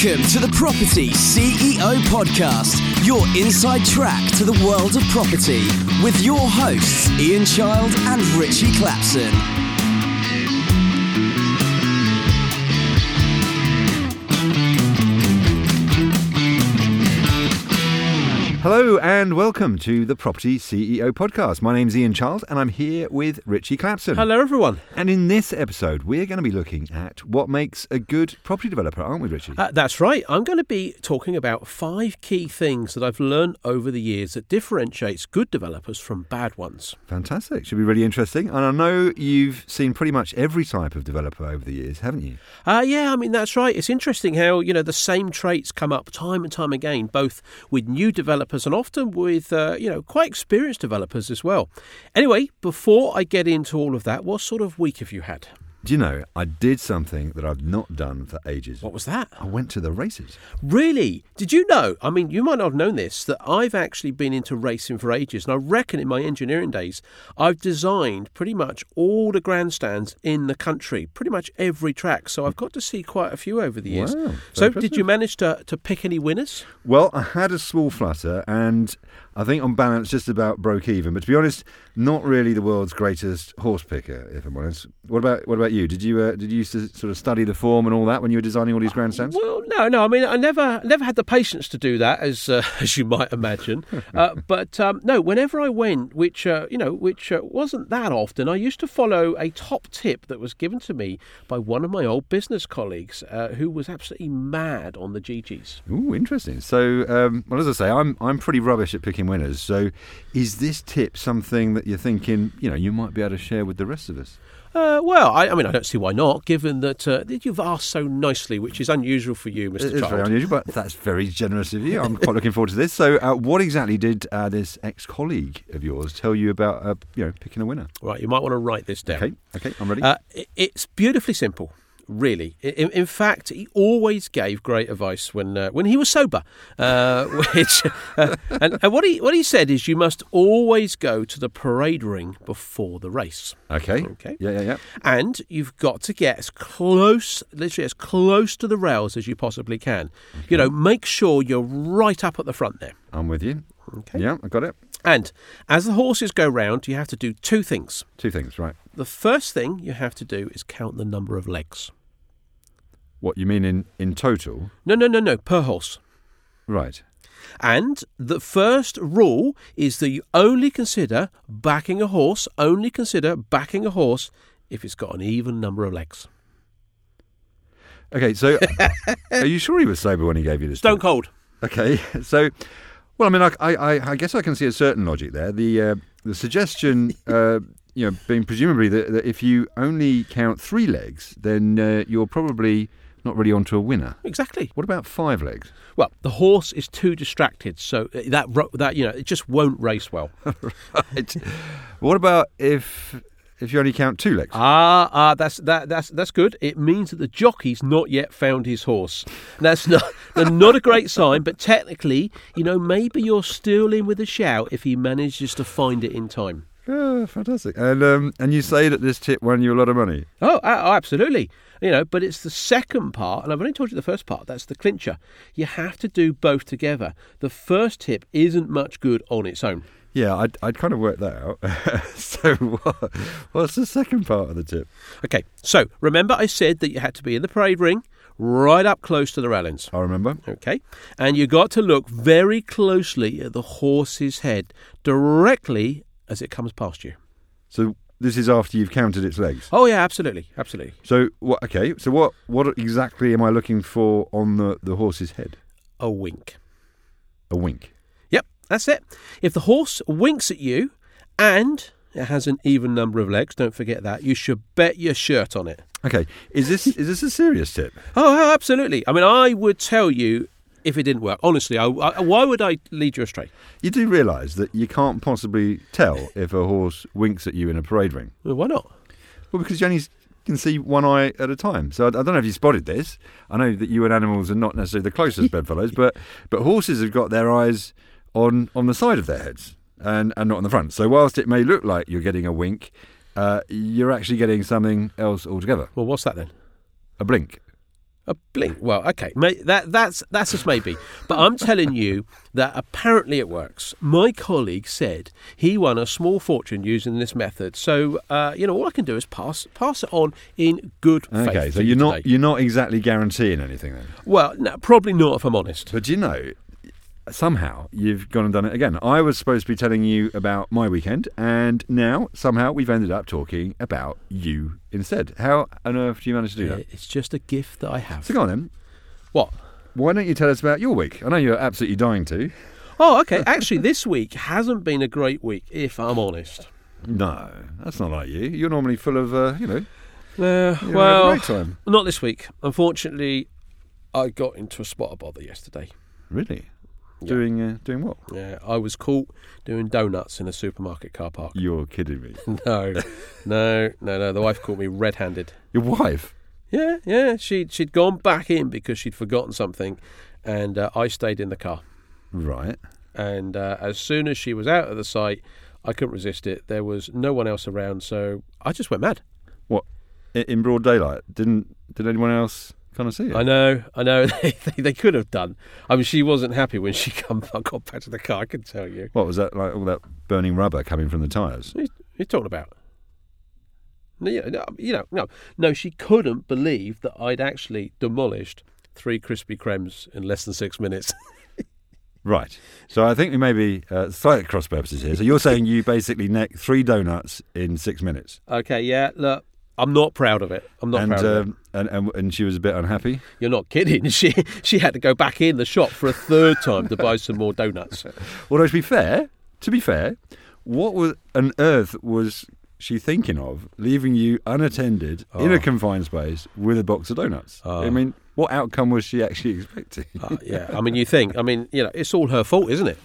Welcome to the Property CEO Podcast, your inside track to the world of property, with your hosts, Ian Child and Ritchie Clapson. Hello and welcome to the Property CEO podcast. My name's Ian Child and I'm here with Ritchie Clapson. Hello, everyone. And in this episode, we're going to be looking at what makes a good property developer, aren't we, Ritchie? Uh, that's right. I'm going to be talking about five key things that I've learned over the years that differentiates good developers from bad ones. Fantastic. Should be really interesting. And I know you've seen pretty much every type of developer over the years, haven't you? Uh, yeah, I mean, that's right. It's interesting how, you know, the same traits come up time and time again, both with new developers and often with, uh, you know, quite experienced developers as well. Anyway, before I get into all of that, what sort of week have you had? Do you know, I did something that I've not done for ages. What was that? I went to the races. Really? Did you know? I mean, you might not have known this, that I've actually been into racing for ages. And I reckon in my engineering days, I've designed pretty much all the grandstands in the country, pretty much every track. So I've got to see quite a few over the years. Wow, so, impressive. did you manage to, to pick any winners? Well, I had a small flutter and I think on balance just about broke even. But to be honest, not really the world's greatest horse picker, if I'm honest. What about what about you? Did you uh, did you used to sort of study the form and all that when you were designing all these grandstands? Well, no, no. I mean, I never, never had the patience to do that, as uh, as you might imagine. uh, but um, no, whenever I went, which uh, you know, which uh, wasn't that often, I used to follow a top tip that was given to me by one of my old business colleagues, uh, who was absolutely mad on the GGs. Ooh, interesting. So, um, well, as I say, I'm I'm pretty rubbish at picking winners. So, is this tip something that you're thinking, you know, you might be able to share with the rest of us? Uh, well, I, I mean, I don't see why not, given that uh, you've asked so nicely, which is unusual for you, Mr. It is very unusual, but that's very generous of you. I'm quite looking forward to this. So, uh, what exactly did uh, this ex-colleague of yours tell you about, uh, you know, picking a winner? Right, you might want to write this down. Okay, okay, I'm ready. Uh, it's beautifully simple, really. In, in fact, he always gave great advice when uh, when he was sober. Uh, which uh, and, and what he what he said is you must always go to the parade ring before the race, okay, okay. yeah, yeah, yeah. and you've got to get as close, literally as close to the rails as you possibly can. You know, make sure you're right up at the front there. I'm with you. Okay. Yeah, I got it. And as the horses go round, you have to do two things. Two things, right? The first thing you have to do is count the number of legs. What you mean in in total? No, no, no, no, per horse. Right. And the first rule is that you only consider backing a horse, only consider backing a horse if it's got an even number of legs. Okay, so are you sure he was sober when he gave you this? Stone tip? cold. Okay, so well, I mean, I, I, I guess I can see a certain logic there. The uh, the suggestion, uh, you know, being presumably that, that if you only count three legs, then uh, you're probably not really onto a winner. Exactly. What about five legs? Well, the horse is too distracted, so that that you know it just won't race well. Right. what about if if you only count two legs? ah, ah, that's that that's that's good. It means that the jockey's not yet found his horse. That's not not a great sign, but technically, you know, maybe you're still in with a shout if he manages to find it in time. Oh, fantastic! And um, and you say that this tip won you a lot of money. Oh, oh, absolutely. You know, but it's the second part, and I've only told you the first part. That's the clincher. You have to do both together. The first tip isn't much good on its own. Yeah, I'd, I'd kind of worked that out. so what, what's the second part of the tip? Okay, so remember I said that you had to be in the parade ring, right up close to the railings. I remember. Okay, and you got to look very closely at the horse's head directly as it comes past you. So this is after you've counted its legs. Oh yeah, absolutely, absolutely. So what? Okay. So what? What exactly am I looking for on the the horse's head? A wink. A wink. Yep, that's it. If the horse winks at you and it has an even number of legs, don't forget that, you should bet your shirt on it. Okay. Is this is this a serious tip? Oh, oh, absolutely. I mean, I would tell you if it didn't work. Honestly, I, I, why would I lead you astray? You do realise that you can't possibly tell if a horse winks at you in a parade ring. Well, why not? Well, because you only can see one eye at a time. So I, I don't know if you spotted this. I know that you and animals are not necessarily the closest bedfellows, but but horses have got their eyes on on the side of their heads and and not on the front. So whilst it may look like you're getting a wink, uh, you're actually getting something else altogether. Well, what's that then? A blink. A blink. Well, okay, may, that that's that's just maybe. But I'm telling you that apparently it works. My colleague said he won a small fortune using this method. So uh, you know, all I can do is pass pass it on in good faith. Okay, so you you're not today. you're not exactly guaranteeing anything then. Well, no, probably not if I'm honest. But do you know, somehow you've gone and done it again. I was supposed to be telling you about my weekend, and now somehow we've ended up talking about you instead. How on earth do you manage to do that? It's just a gift that I have. So go on then. What? Why don't you tell us about your week? I know you're absolutely dying to. Oh, okay. Actually, this week hasn't been a great week, if I'm honest. No, that's not like you. You're normally full of, uh, you know, Uh, well, a great time. not this week. Unfortunately, I got into a spot of bother yesterday. Really? Yeah. Doing uh, doing what? Yeah, I was caught doing donuts in a supermarket car park. You're kidding me. No, no, no, no. The wife caught me red-handed. Your wife? Yeah, yeah. She'd she'd gone back in because she'd forgotten something, and uh, I stayed in the car. Right. And uh, as soon as she was out of the site, I couldn't resist it. There was no one else around, so I just went mad. What? In broad daylight. Didn't did anyone else kind of see it? I know, I know. They, they, could have done. I mean, she wasn't happy when she come. Got back to the car. I can tell you. What was that like? All that burning rubber coming from the tyres? What are you talking about? No, you know, you know, no, no. She couldn't believe that I'd actually demolished three Krispy Kremes in less than six minutes. Right. So I think we may be uh, slightly at cross purposes here. So you're saying you basically necked three donuts in six minutes, okay, yeah. Look, I'm not proud of it. I'm not and, proud of it. um, and and and she was a bit unhappy. You're not kidding. She she had to go back in the shop for a third time to buy some more donuts. Although to be fair, to be fair, what was on earth was she thinking of leaving you unattended in Oh. a confined space with a box of donuts? I Oh. mean, what outcome was she actually expecting? Uh, yeah, I mean, you think? I mean, you know, it's all her fault, isn't it?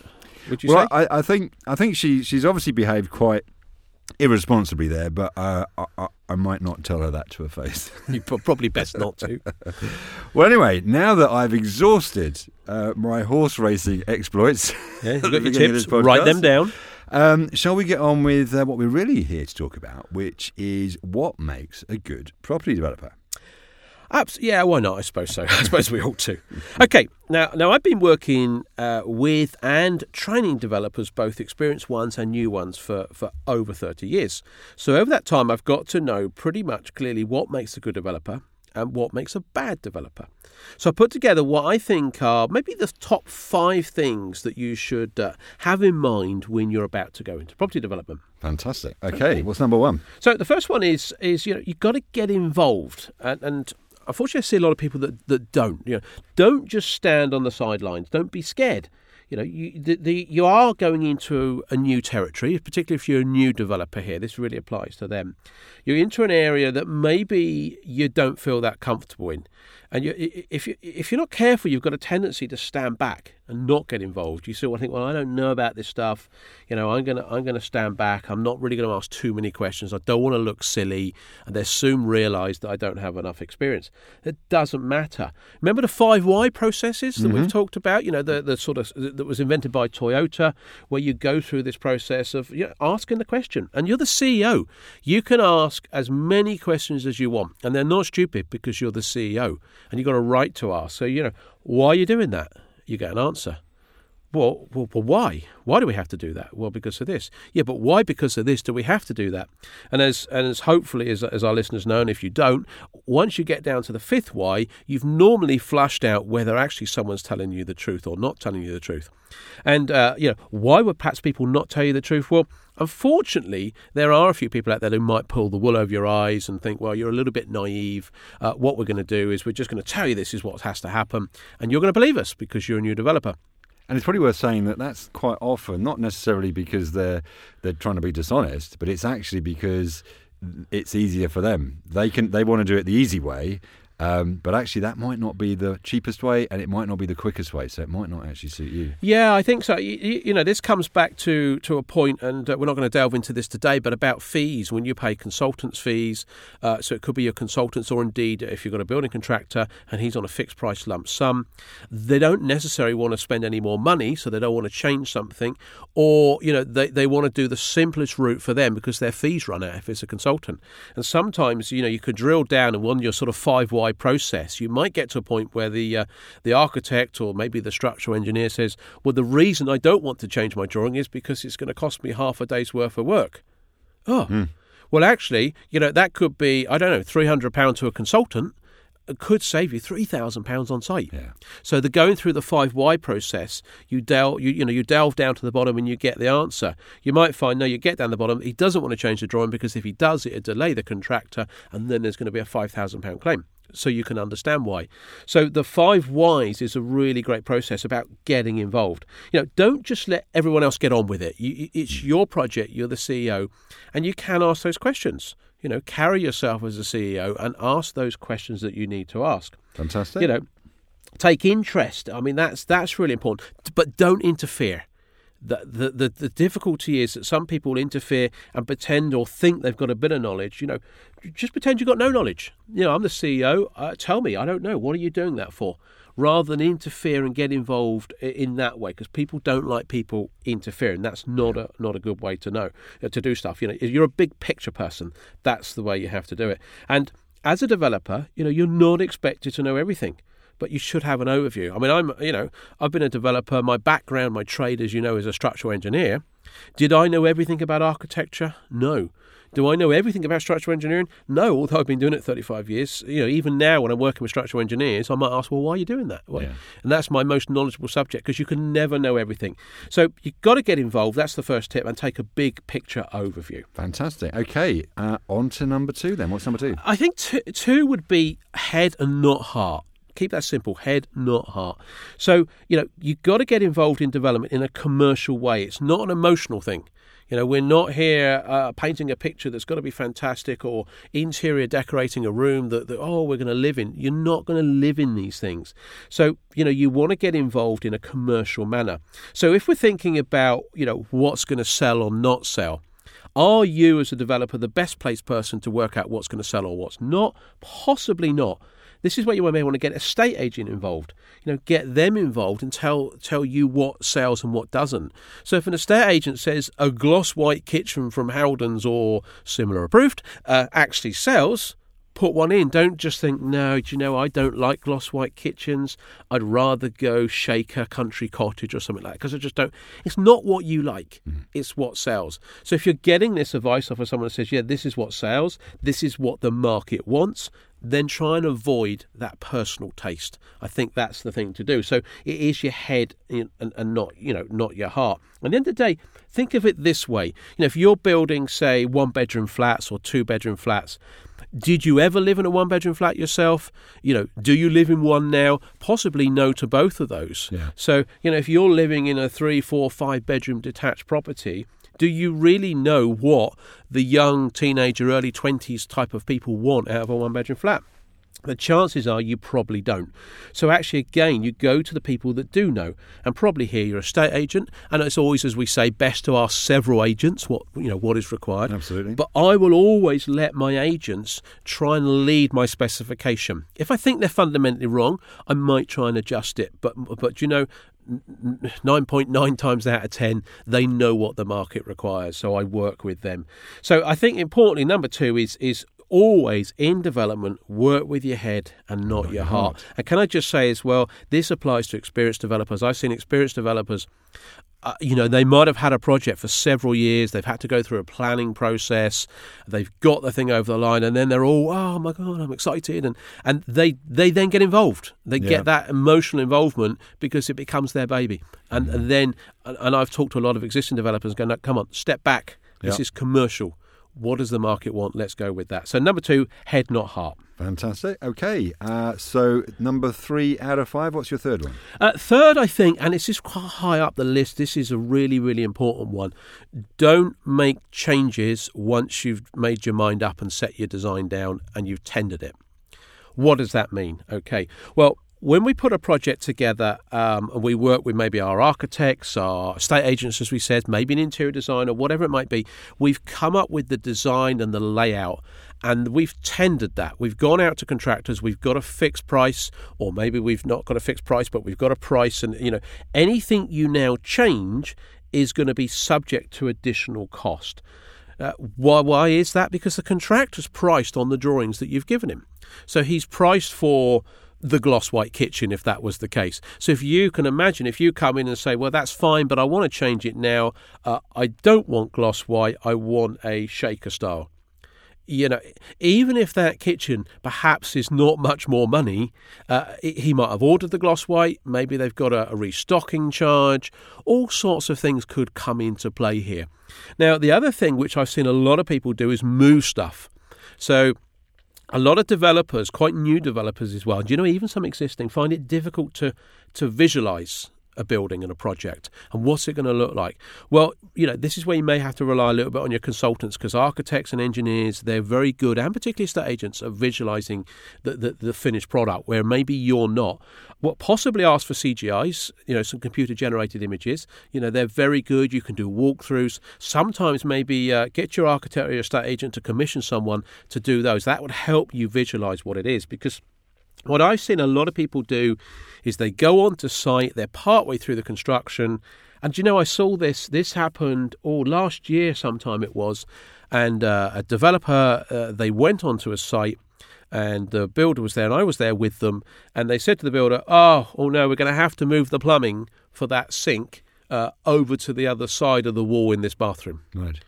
Would you well, say? I, I think I think she she's obviously behaved quite irresponsibly there, but uh, I, I, might not tell her that to her face. you probably best not to. well, anyway, now that I've exhausted uh, my horse racing exploits, Yeah, got your tips. this Write them down. Um, shall we get on with uh, what we're really here to talk about, which is what makes a good property developer? Abs- yeah, why not? I suppose so. I suppose we ought to. Okay, now now I've been working uh, with and training developers, both experienced ones and new ones, for, for over 30 years. So over that time, I've got to know pretty much clearly what makes a good developer and what makes a bad developer. So I put together what I think are maybe the top five things that you should uh, have in mind when you're about to go into property development. Fantastic. Okay, what's number one? So the first one is is you know you've got to get involved, and, and unfortunately, I see a lot of people that, that don't. You know, don't just stand on the sidelines. Don't be scared. You know, you the, the you are going into a new territory, particularly if you're a new developer here. This really applies to them. You're into an area that maybe you don't feel that comfortable in, and you, if you if you're not careful, you've got a tendency to stand back and not get involved. You sort of think, well, I don't know about this stuff. You know, I'm gonna I'm gonna stand back. I'm not really going to ask too many questions. I don't want to look silly, and they soon realise that I don't have enough experience. It doesn't matter. Remember the five why processes that we've mm-hmm. talked about. You know, the the sort of that was invented by Toyota, where you go through this process of you know, asking the question, and you're the CEO. You can ask as many questions as you want, and they're not stupid because you're the CEO, and you've got a right to ask. So you know, why are you doing that? You get an answer. Well, well, well, why? Why do we have to do that? Well, because of this. Yeah, but why, because of this, do we have to do that? And as and as hopefully as, as our listeners know, and if you don't, once you get down to the fifth why, you've normally flushed out whether actually someone's telling you the truth or not telling you the truth. And uh, you know, why would perhaps people not tell you the truth? Well, unfortunately, there are a few people out there who might pull the wool over your eyes and think, well, you're a little bit naive. Uh, what we're going to do is we're just going to tell you this is what has to happen, and you're going to believe us because you're a new developer. And it's probably worth saying that that's quite often not necessarily because they're they're trying to be dishonest, but it's actually because it's easier for them. They can they want to do it the easy way, um, but actually that might not be the cheapest way, and it might not be the quickest way. So it might not actually suit you. Yeah, I think so. You, you know, this comes back to, to a point, and uh, we're not going to delve into this today, but about fees. When you pay consultants' fees, uh, so it could be your consultants, or indeed if you've got a building contractor and he's on a fixed price lump sum, they don't necessarily want to spend any more money, so they don't want to change something, or you know they, they want to do the simplest route for them because their fees run out if it's a consultant. And sometimes you know you could drill down and one of your sort of five why process, you might get to a point where the uh, the architect or maybe the structural engineer says, "Well, the reason I don't want to change my drawing is because it's going to cost me half a day's worth of work." Oh, well, actually, you know that could be I don't know three hundred pound to a consultant could save you three thousand pounds on site. Yeah. So the going through the five why process, you delve, you, you know, you delve down to the bottom and you get the answer. You might find no, you get down the bottom. He doesn't want to change the drawing because if he does, it'll delay the contractor, and then there's going to be a five thousand pound claim. So you can understand why. So the five whys is a really great process about getting involved. You know, don't just let everyone else get on with it. You, it's mm. your project. You're the CEO, and you can ask those questions you know, carry yourself as a CEO and ask those questions that you need to ask. Fantastic. You know, take interest. I mean, that's that's really important. But don't interfere. The, the, the, difficulty is that some people interfere and pretend or think they've got a bit of knowledge. You know, just pretend you've got no knowledge. You know, I'm the CEO. Uh, tell me, I don't know. What are you doing that for? rather than interfere and get involved in that way because people don't like people interfering that's not a not a good way to know uh, to do stuff you know if you're a big picture person that's the way you have to do it and as a developer you know you're not expected to know everything but you should have an overview. I mean, I'm, you know, I've been a developer. My background, my trade, as you know, is a structural engineer. Did I know everything about architecture? No. Do I know everything about structural engineering? No, although I've been doing it 35 years. You know, even now when I'm working with structural engineers, I might ask, well, why are you doing that? Yeah. And that's my most knowledgeable subject because you can never know everything. So you've got to get involved. That's the first tip and take a big picture overview. Fantastic. Okay, uh, on to number two then. What's number two? I think two, two would be head and not heart. Keep that simple head, not heart. So, you know, you've got to get involved in development in a commercial way. It's not an emotional thing. You know, we're not here uh, painting a picture that's got to be fantastic or interior decorating a room that, that oh, we're going to live in. You're not going to live in these things. So, you know, you want to get involved in a commercial manner. So, if we're thinking about, you know, what's going to sell or not sell, are you, as a developer, the best placed person to work out what's going to sell or what's not? Possibly not. This is where you may want to get a estate agent involved. You know, get them involved and tell tell you what sells and what doesn't. So if an estate agent says a gloss white kitchen from Howdens or similar approved uh, actually sells, put one in. Don't just think, no, do you know, I don't like gloss white kitchens. I'd rather go Shaker Country Cottage or something like that because I just don't. It's not what you like, mm. it's what sells. So if you're getting this advice off of someone that says, yeah, this is what sells, this is what the market wants, then try and avoid that personal taste. I think that's the thing to do. So it is your head and, and not, you know, not your heart. And at the end of the day, think of it this way. You know, if you're building, say, one bedroom flats or two bedroom flats, did you ever live in a one bedroom flat yourself? You know, do you live in one now? Possibly no to both of those. Yeah. So, you know, if you're living in a three, four, five bedroom detached property, do you really know what the young teenager, early 20s type of people want out of a one bedroom flat? the chances are you probably don't. So actually, again, you go to the people that do know, and probably here you're a estate agent, and it's always, as we say, best to ask several agents what you know what is required. Absolutely. But I will always let my agents try and lead my specification. If I think they're fundamentally wrong, I might try and adjust it. But but you know, 9.9 times out of 10 they know what the market requires so i work with them. So i think importantly number two is is always in development work with your head and not, your heart. heart. And can i just say as well this applies to experienced developers. I've seen experienced developers uh, you know, they might have had a project for several years. They've had to go through a planning process. They've got the thing over the line, and then they're all, "Oh my god, I'm excited!" and and they they then get involved. They yeah. get that emotional involvement because it becomes their baby. And, and then, and I've talked to a lot of existing developers, going, "Come on, step back. This is commercial. What does the market want? Let's go with that." So number two, head not heart. Fantastic. Okay, uh, so number three out of five. What's your third one? Uh, third, I think, and it's just quite high up the list. This is a really, really important one. Don't make changes once you've made your mind up and set your design down and you've tendered it. What does that mean? Okay, well, when we put a project together um, and we work with maybe our architects, our estate agents, as we said, maybe an interior designer, whatever it might be, we've come up with the design and the layout and we've tendered that. We've gone out to contractors, we've got a fixed price, or maybe we've not got a fixed price, but we've got a price, and you know, anything you now change is going to be subject to additional cost. Uh, why, why is that? Because the contractor's priced on the drawings that you've given him. So he's priced for the gloss white kitchen if that was the case. So if you can imagine, if you come in and say, well, that's fine, but I want to change it now, uh, I don't want gloss white, I want a shaker style you know, even if that kitchen perhaps is not much more money, uh, he might have ordered the gloss white. Maybe they've got a, a, restocking charge. All sorts of things could come into play here. Now, the other thing which I've seen a lot of people do is move stuff. So, a lot of developers, quite new developers as well, do you know, even some existing, find it difficult to to visualize a building and a project? And what's it going to look like? Well you know this is where you may have to rely a little bit on your consultants because architects and engineers they're very good and particularly estate agents are visualizing the, the, the, finished product where maybe you're not. What possibly ask for cgis you know some computer generated images you know they're very good you can do walkthroughs. Sometimes maybe uh, get your architect or your estate agent to commission someone to do those. That would help you visualize what it is because what I've seen a lot of people do is they go onto site, they're partway through the construction, and you know, I saw this. This happened, oh, last year sometime it was, and uh, a developer uh, they went onto a site, and the builder was there, and I was there with them, and they said to the builder, "Oh, oh no, we're going to have to move the plumbing for that sink uh, over to the other side of the wall in this bathroom." Right.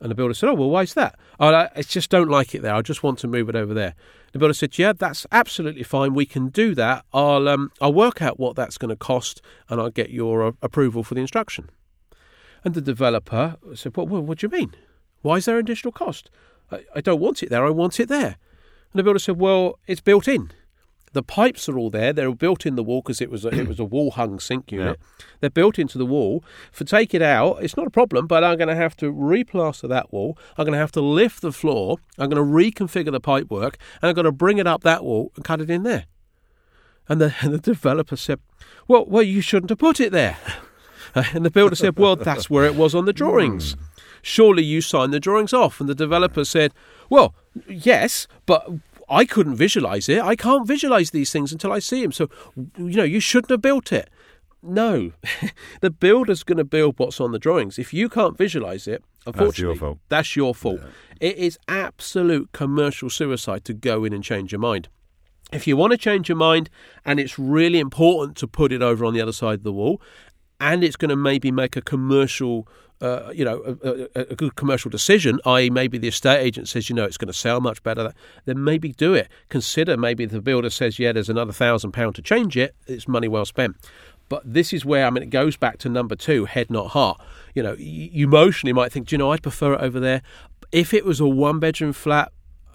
And the builder said, "Oh, well, why is that? Oh, I just don't like it there. I just want to move it over there." The builder said, "Yeah, that's absolutely fine. We can do that. I'll um, I'll work out what that's going to cost, and I'll get your uh, approval for the instruction." And the developer said, "Well, what do you mean? Why is there an additional cost? I, I don't want it there. I want it there." And the builder said, "Well, it's built in." The pipes are all there. They're built in the wall because it was a, it was a wall hung sink unit. Yeah. They're built into the wall. For take it out, it's not a problem, but I'm going to have to replaster that wall. I'm going to have to lift the floor. I'm going to reconfigure the pipework, and I'm going to bring it up that wall and cut it in there. And the, and the developer said, "Well, well, you shouldn't have put it there." And the builder said, "Well, that's where it was on the drawings." Hmm. Surely you signed the drawings off. And the developer said, Well, yes, but I couldn't visualize it. I can't visualize these things until I see them. So, you know, you shouldn't have built it. No, the builder's going to build what's on the drawings. If you can't visualize it, unfortunately, that's your fault. That's your fault. Yeah. It is absolute commercial suicide to go in and change your mind. If you want to change your mind and it's really important to put it over on the other side of the wall, and it's going to maybe make a commercial uh, you know, a, a, a, good commercial decision, i.e., maybe the estate agent says, you know, it's going to sell much better, then maybe do it. Consider maybe the builder says, yeah, there's another thousand pound to change it. It's money well spent. But this is where I mean, it goes back to number two, head not heart. You know, you emotionally might think, do you know, I'd prefer it over there. If it was a one bedroom flat,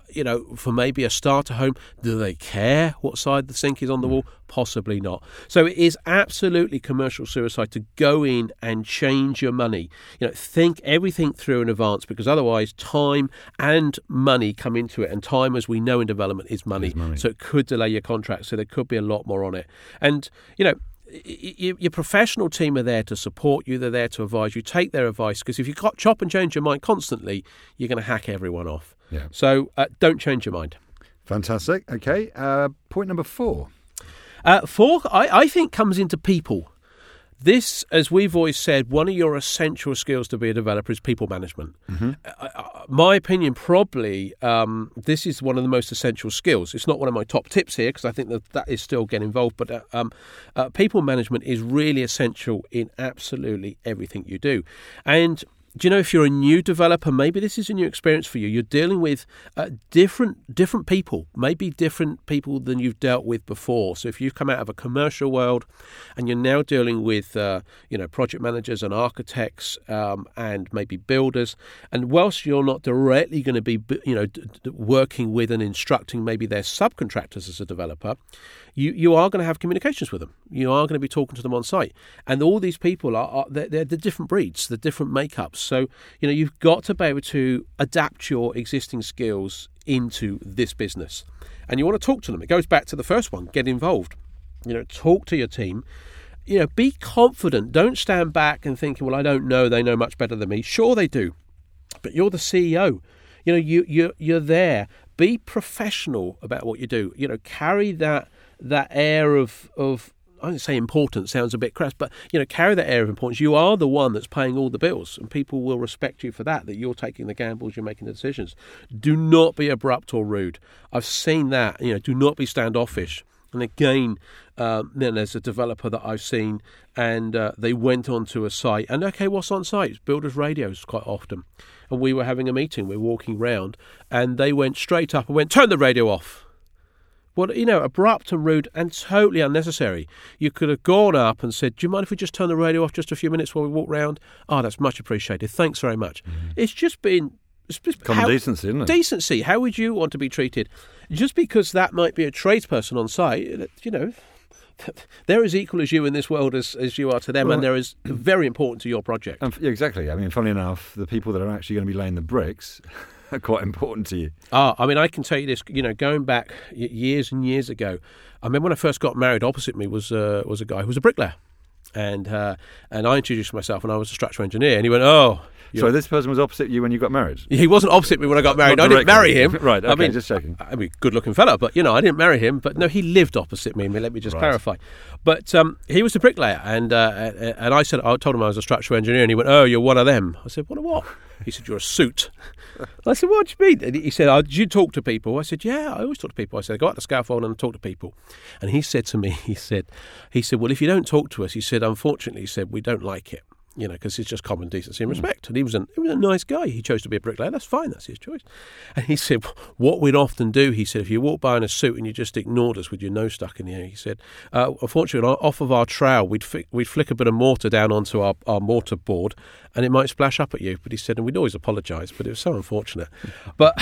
you know, for maybe a starter home, do they care what side the sink is on the hmm. wall? Possibly not. So it is absolutely commercial suicide to go in and change your money. You know, think everything through in advance because otherwise time and money come into it. And time, as we know in development, is money. Is money. So it could delay your contract. So there could be a lot more on it. And, you know, your professional team are there to support you. They're there to advise you. Take their advice because if you chop and change your mind constantly, you're going to hack everyone off. Yeah. So uh, don't change your mind. Fantastic. Okay. Uh, point number four. Uh, four, I, I think, comes into people. This, as we've always said, one of your essential skills to be a developer is people management. Mm-hmm. Uh, uh, my opinion, probably, um, this is one of the most essential skills. It's not one of my top tips here because I think that that is still getting involved, but uh, um, uh, people management is really essential in absolutely everything you do. And do you know if you're a new developer maybe this is a new experience for you you're dealing with uh, different different people maybe different people than you've dealt with before so if you've come out of a commercial world and you're now dealing with uh, you know project managers and architects um, and maybe builders and whilst you're not directly going to be you know d- d- working with and instructing maybe their subcontractors as a developer you, you are going to have communications with them. You are going to be talking to them on site. And all these people are, are they're, they're the different breeds, the different makeups. So, you know, you've got to be able to adapt your existing skills into this business. And you want to talk to them. It goes back to the first one get involved. You know, talk to your team. You know, be confident. Don't stand back and think, well, I don't know. They know much better than me. Sure, they do. But you're the CEO. You know, you, you, you're there. Be professional about what you do. You know, carry that that air of of I don't say important sounds a bit crass, but you know, carry that air of importance. You are the one that's paying all the bills, and people will respect you for that. That you're taking the gambles, you're making the decisions. Do not be abrupt or rude. I've seen that. You know, do not be standoffish. And again, um, then there's a developer that I've seen, and uh, they went onto a site, and okay, what's on site? Builders' radios quite often. And we were having a meeting, we are walking round, and they went straight up and went, turn the radio off. Well, you know, abrupt and rude and totally unnecessary. You could have gone up and said, Do you mind if we just turn the radio off just a few minutes while we walk round? Oh, that's much appreciated. Thanks very much. Mm-hmm. It's just been. It's just, Common how, decency, isn't it? Decency. How would you want to be treated? Just because that might be a tradesperson on site, you know, they're as equal as you in this world as, as you are to them, well, and they're as very important to your project. yeah, exactly. I mean, funny enough, the people that are actually going to be laying the bricks are quite important to you. Ah, I mean, I can tell you this. You know, going back years and years ago, I remember when I first got married. Opposite me was uh, was a guy who was a bricklayer, and uh, and I introduced myself, and I was a structural engineer, and he went, "Oh." So this person was opposite you when you got married. He wasn't opposite me when I got married. I didn't marry him. right. Okay, I mean, just checking. I mean, good-looking fella, but you know, I didn't marry him. But no, he lived opposite me. Let me just right. clarify. But um, he was a bricklayer, and uh, and I said I told him I was a structural engineer, and he went, "Oh, you're one of them." I said, "What? A what?" He said, "You're a suit." I said, "What do you mean?" And he said, oh, "Did you talk to people?" I said, "Yeah, I always talk to people." I said, I "Go out the scaffold and I talk to people." And he said to me, he said, "He said, well, if you don't talk to us, he said, unfortunately, he said, we don't like it." You know, because it's just common decency and hmm. respect. And he was, an, he was a nice guy. He chose to be a bricklayer. That's fine. That's his choice. And he said, what we'd often do, he said, if you walk by in a suit and you just ignored us with your nose stuck in the air, he said, uh, unfortunately, off of our trowel, we'd, fi- we'd flick a bit of mortar down onto our, our mortar board and it might splash up at you. But he said, and we'd always apologise, but it was so unfortunate. But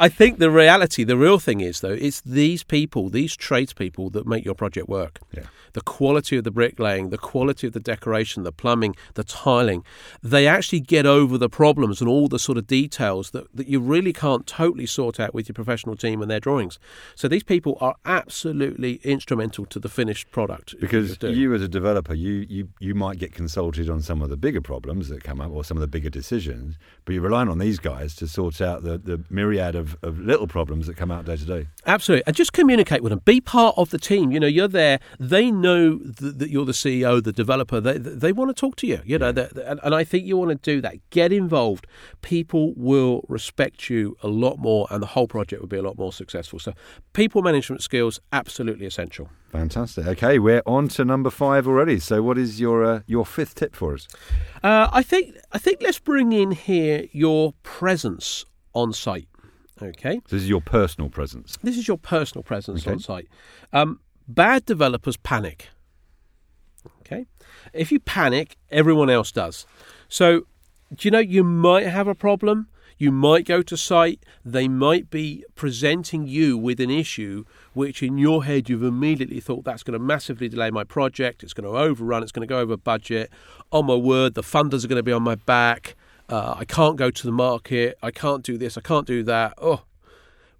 I think the reality, the real thing is, though, it's these people, these tradespeople that make your project work. Yeah. The quality of the bricklaying, the quality of the decoration, the plumbing, the tiling, they actually get over the problems and all the sort of details that, that you really can't totally sort out with your professional team and their drawings. So these people are absolutely instrumental to the finished product. Because you, as a developer, you, you, you might get consulted on some of the bigger problems that come up or some of the bigger decisions, but you're relying on these guys to sort out the, the myriad of, of little problems that come out day to day. Absolutely. And just communicate with them. Be part of the team. You know, you're there. They know that you're the CEO, the developer. They, they want to talk to you. You know, and I think you want to do that. Get involved. People will respect you a lot more, and the whole project will be a lot more successful. So, people management skills absolutely essential. Fantastic. Okay, we're on to number five already. So, what is your uh, your fifth tip for us? Uh, I think I think let's bring in here your presence on site. Okay. So this is your personal presence. This is your personal presence okay. on site. Um, bad developers panic. Okay. If you panic, everyone else does. So, do you know you might have a problem? You might go to site, they might be presenting you with an issue which in your head you've immediately thought that's going to massively delay my project, it's going to overrun, it's going to go over budget. On my word, the funders are going to be on my back. Uh, I can't go to the market. I can't do this. I can't do that. Oh,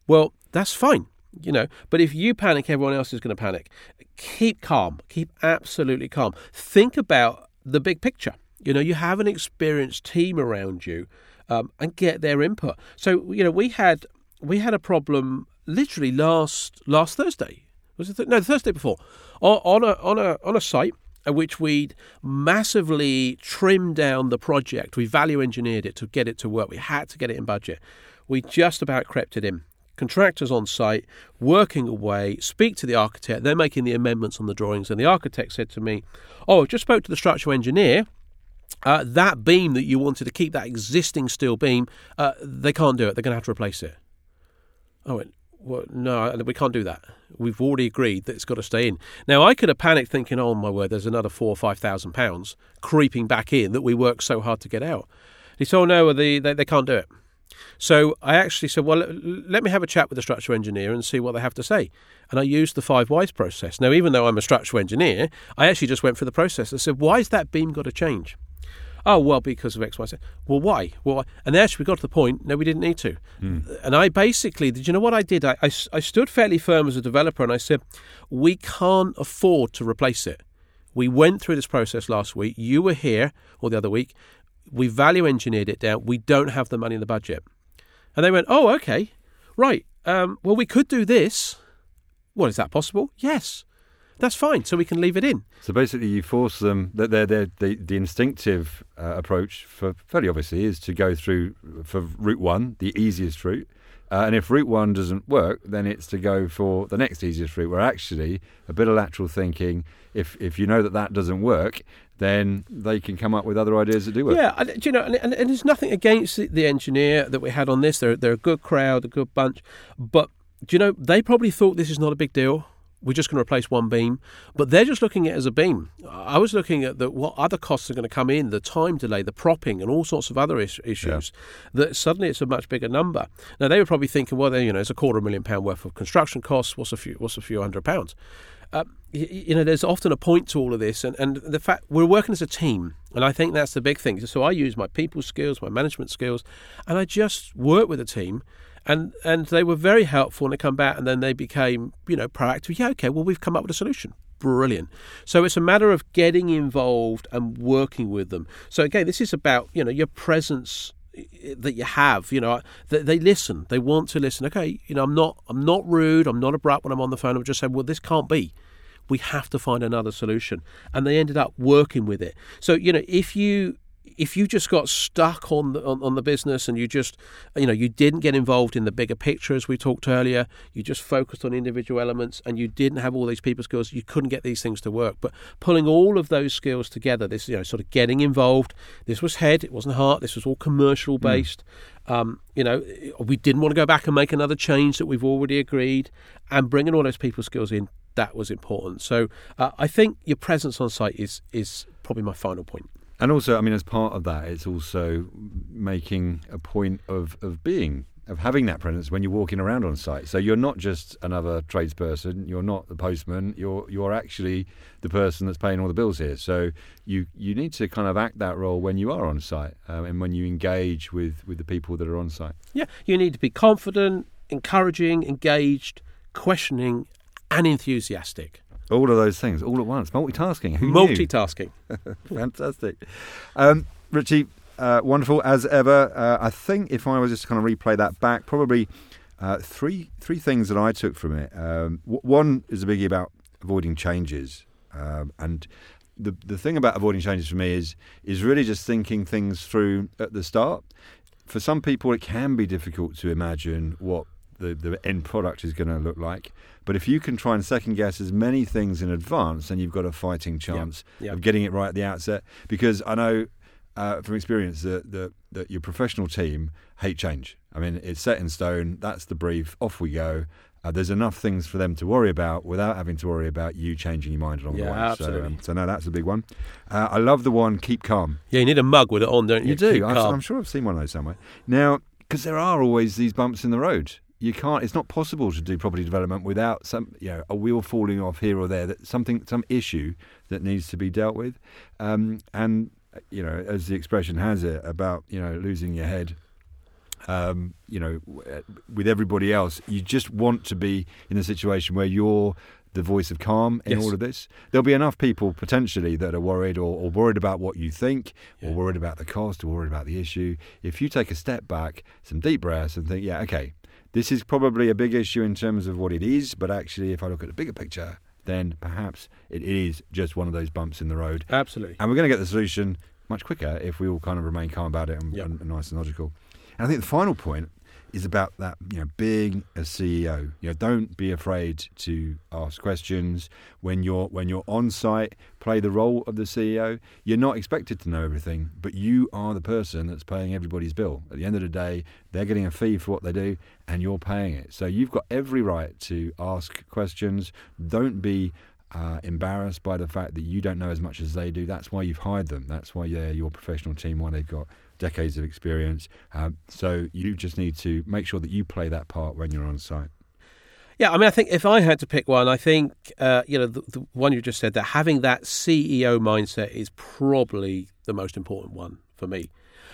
well, that's fine, you know. But if you panic, everyone else is going to panic. Keep calm. Keep absolutely calm. Think about the big picture. You know, you have an experienced team around you, um, and get their input. So, you know, we had we had a problem literally last last Thursday. Was it th- no the Thursday before on, on a on a on a site at which we'd massively trimmed down the project. We value engineered it to get it to work. We had to get it in budget. We just about crept it in. Contractors on site, working away, speak to the architect. They're making the amendments on the drawings. And the architect said to me, Oh, I just spoke to the structural engineer. Uh, that beam that you wanted to keep, that existing steel beam, uh, they can't do it. They're going to have to replace it. I went, well, no, we can't do that. We've already agreed that it's got to stay in. Now, I could have panicked thinking, oh my word, there's another four or five thousand pounds creeping back in that we worked so hard to get out. He said, oh no, they, they, they can't do it. So I actually said, well, let me have a chat with the structural engineer and see what they have to say. And I used the five whys process. Now, even though I'm a structural engineer, I actually just went through the process and said, why is that beam got to change? Oh, well, because of X, Y, Z. Well, why? Well, and actually, we got to the point, no, we didn't need to. Mm. And I basically, did you know what I did? I, I, I stood fairly firm as a developer and I said, we can't afford to replace it. We went through this process last week. You were here, or the other week. We value engineered it down. We don't have the money in the budget. And they went, oh, okay, right. Um, well, we could do this. Well, is that possible? Yes. that's fine. So we can leave it in. So basically, you force them that they're, they're, the the instinctive uh, approach for fairly obviously is to go through for route one, the easiest route. Uh, and if route one doesn't work, then it's to go for the next easiest route. Where actually, a bit of lateral thinking, if if you know that that doesn't work, then they can come up with other ideas that do work. Yeah, and, you know, and, and, and there's nothing against the, the engineer that we had on this. They're they're a good crowd, a good bunch, but do you know they probably thought this is not a big deal we're just going to replace one beam. But they're just looking at it as a beam. I was looking at the, what other costs are going to come in, the time delay, the propping, and all sorts of other is- issues. Yeah. That suddenly it's a much bigger number. Now they were probably thinking, well, you know, it's a quarter of a million pound worth of construction costs. What's a few? What's a few hundred pounds? Uh, you, know, there's often a point to all of this, and, and the fact we're working as a team, and I think that's the big thing. So I use my people skills, my management skills, and I just work with a team and and they were very helpful and they come back and then they became you know proactive. Yeah okay well we've come up with a solution. Brilliant. So it's a matter of getting involved and working with them. So again this is about you know your presence that you have you know they, they listen. They want to listen. Okay you know i'm not i'm not rude. I'm not abrupt when i'm on the phone. I'm just saying well this can't be. We have to find another solution. And they ended up working with it. So you know if you if you just got stuck on the, on, on the business and you just you know you didn't get involved in the bigger picture as we talked earlier you just focused on individual elements and you didn't have all these people skills you couldn't get these things to work but pulling all of those skills together this you know sort of getting involved this was head it wasn't heart this was all commercial hmm. based mm. um, you know we didn't want to go back and make another change that we've already agreed and bringing all those people skills in that was important so uh, i think your presence on site is is probably my final point and also, I mean, as part of that, it's also making a point of, of being, of having that presence when you're walking around on site. So you're not just another tradesperson, you're not the postman, you're you're actually the person that's paying all the bills here. So you you need to kind of act that role when you are on site um, and when you engage with, with the people that are on site. Yeah, you need to be confident, encouraging, engaged, questioning, and enthusiastic. All of those things, all at once. Multitasking. Who Multitasking. Fantastic. Um, Ritchie, uh, wonderful as ever. Uh, I think if I was just kind of replay that back, probably uh, three three things that I took from it. Um, w- one is a biggie about avoiding changes, um, and the the thing about avoiding changes for me is is really just thinking things through at the start. For some people, it can be difficult to imagine what the, the end product is going to look like. But if you can try and second guess as many things in advance, then you've got a fighting chance yep. Yep. of getting it right at the outset. Because I know uh, from experience that, that, that your professional team hate change. I mean, it's set in stone. That's the brief. Off we go. Uh, there's enough things for them to worry about without having to worry about you changing your mind along yeah, the way. Absolutely. So, um, so no, that's a big one. Uh, I love the one "Keep Calm." Yeah, you need a mug with it on, don't you? You do. I'm sure I've seen one of those somewhere. Now, because there are always these bumps in the road you can't. It's not possible to do property development without some, you know, a wheel falling off here or there. That something, some issue that needs to be dealt with, um, and you know, as the expression has it about you know losing your head. Um, you know, with everybody else, you just want to be in a situation where you're the voice of calm in yes. all of this. There'll be enough people potentially that are worried or, or worried about what you think, yeah. or worried about the cost, or worried about the issue. If you take a step back, some deep breaths, and think, yeah, okay, this is probably a big issue in terms of what it is, but actually, if I look at the bigger picture, then perhaps it is just one of those bumps in the road. Absolutely. And we're going to get the solution much quicker if we all kind of remain calm about it and, yep. and, and nice and logical. And I think the final point is about that you know being a CEO. You know, don't be afraid to ask questions when you're when you're on site. Play the role of the CEO. You're not expected to know everything, but you are the person that's paying everybody's bill. At the end of the day, they're getting a fee for what they do, and you're paying it. So you've got every right to ask questions. Don't be uh, embarrassed by the fact that you don't know as much as they do. That's why you've hired them. That's why they're your professional team. Why they've got decades of experience. Um, so you just need to make sure that you play that part when you're on site. Yeah, I mean, I think if I had to pick one, I think uh, you know the, the, one you just said that having that CEO mindset is probably the most important one for me.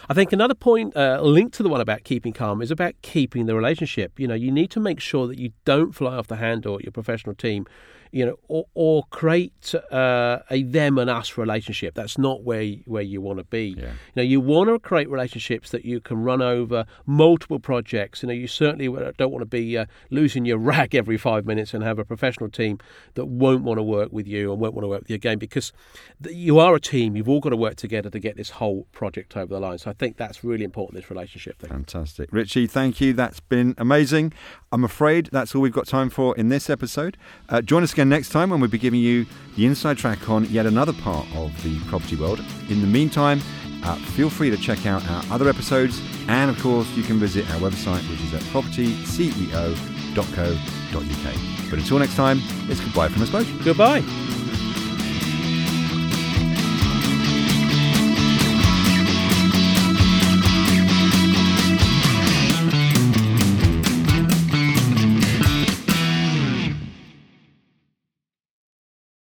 I think another point uh, linked to the one about keeping calm is about keeping the relationship. You know, you need to make sure that you don't fly off the handle at your professional team you know, or, or create uh, a them and us relationship. That's not where you, where you want to be. Yeah. You know, you want to create relationships that you can run over multiple projects. You know, you certainly don't want to be uh, losing your rag every five minutes and have a professional team that won't want to work with you and won't want to work with you again because you are a team. You've all got to work together to get this whole project over the line. So I think that's really important. This relationship thing. Fantastic. Ritchie, thank you. That's been amazing. I'm afraid that's all we've got time for in this episode. Uh, join us again next time when we'll be giving you the inside track on yet another part of the property world. In the meantime, uh, feel free to check out our other episodes, and of course, you can visit our website, which is at propertyceo.co.uk. But until next time, it's goodbye from us both. Goodbye.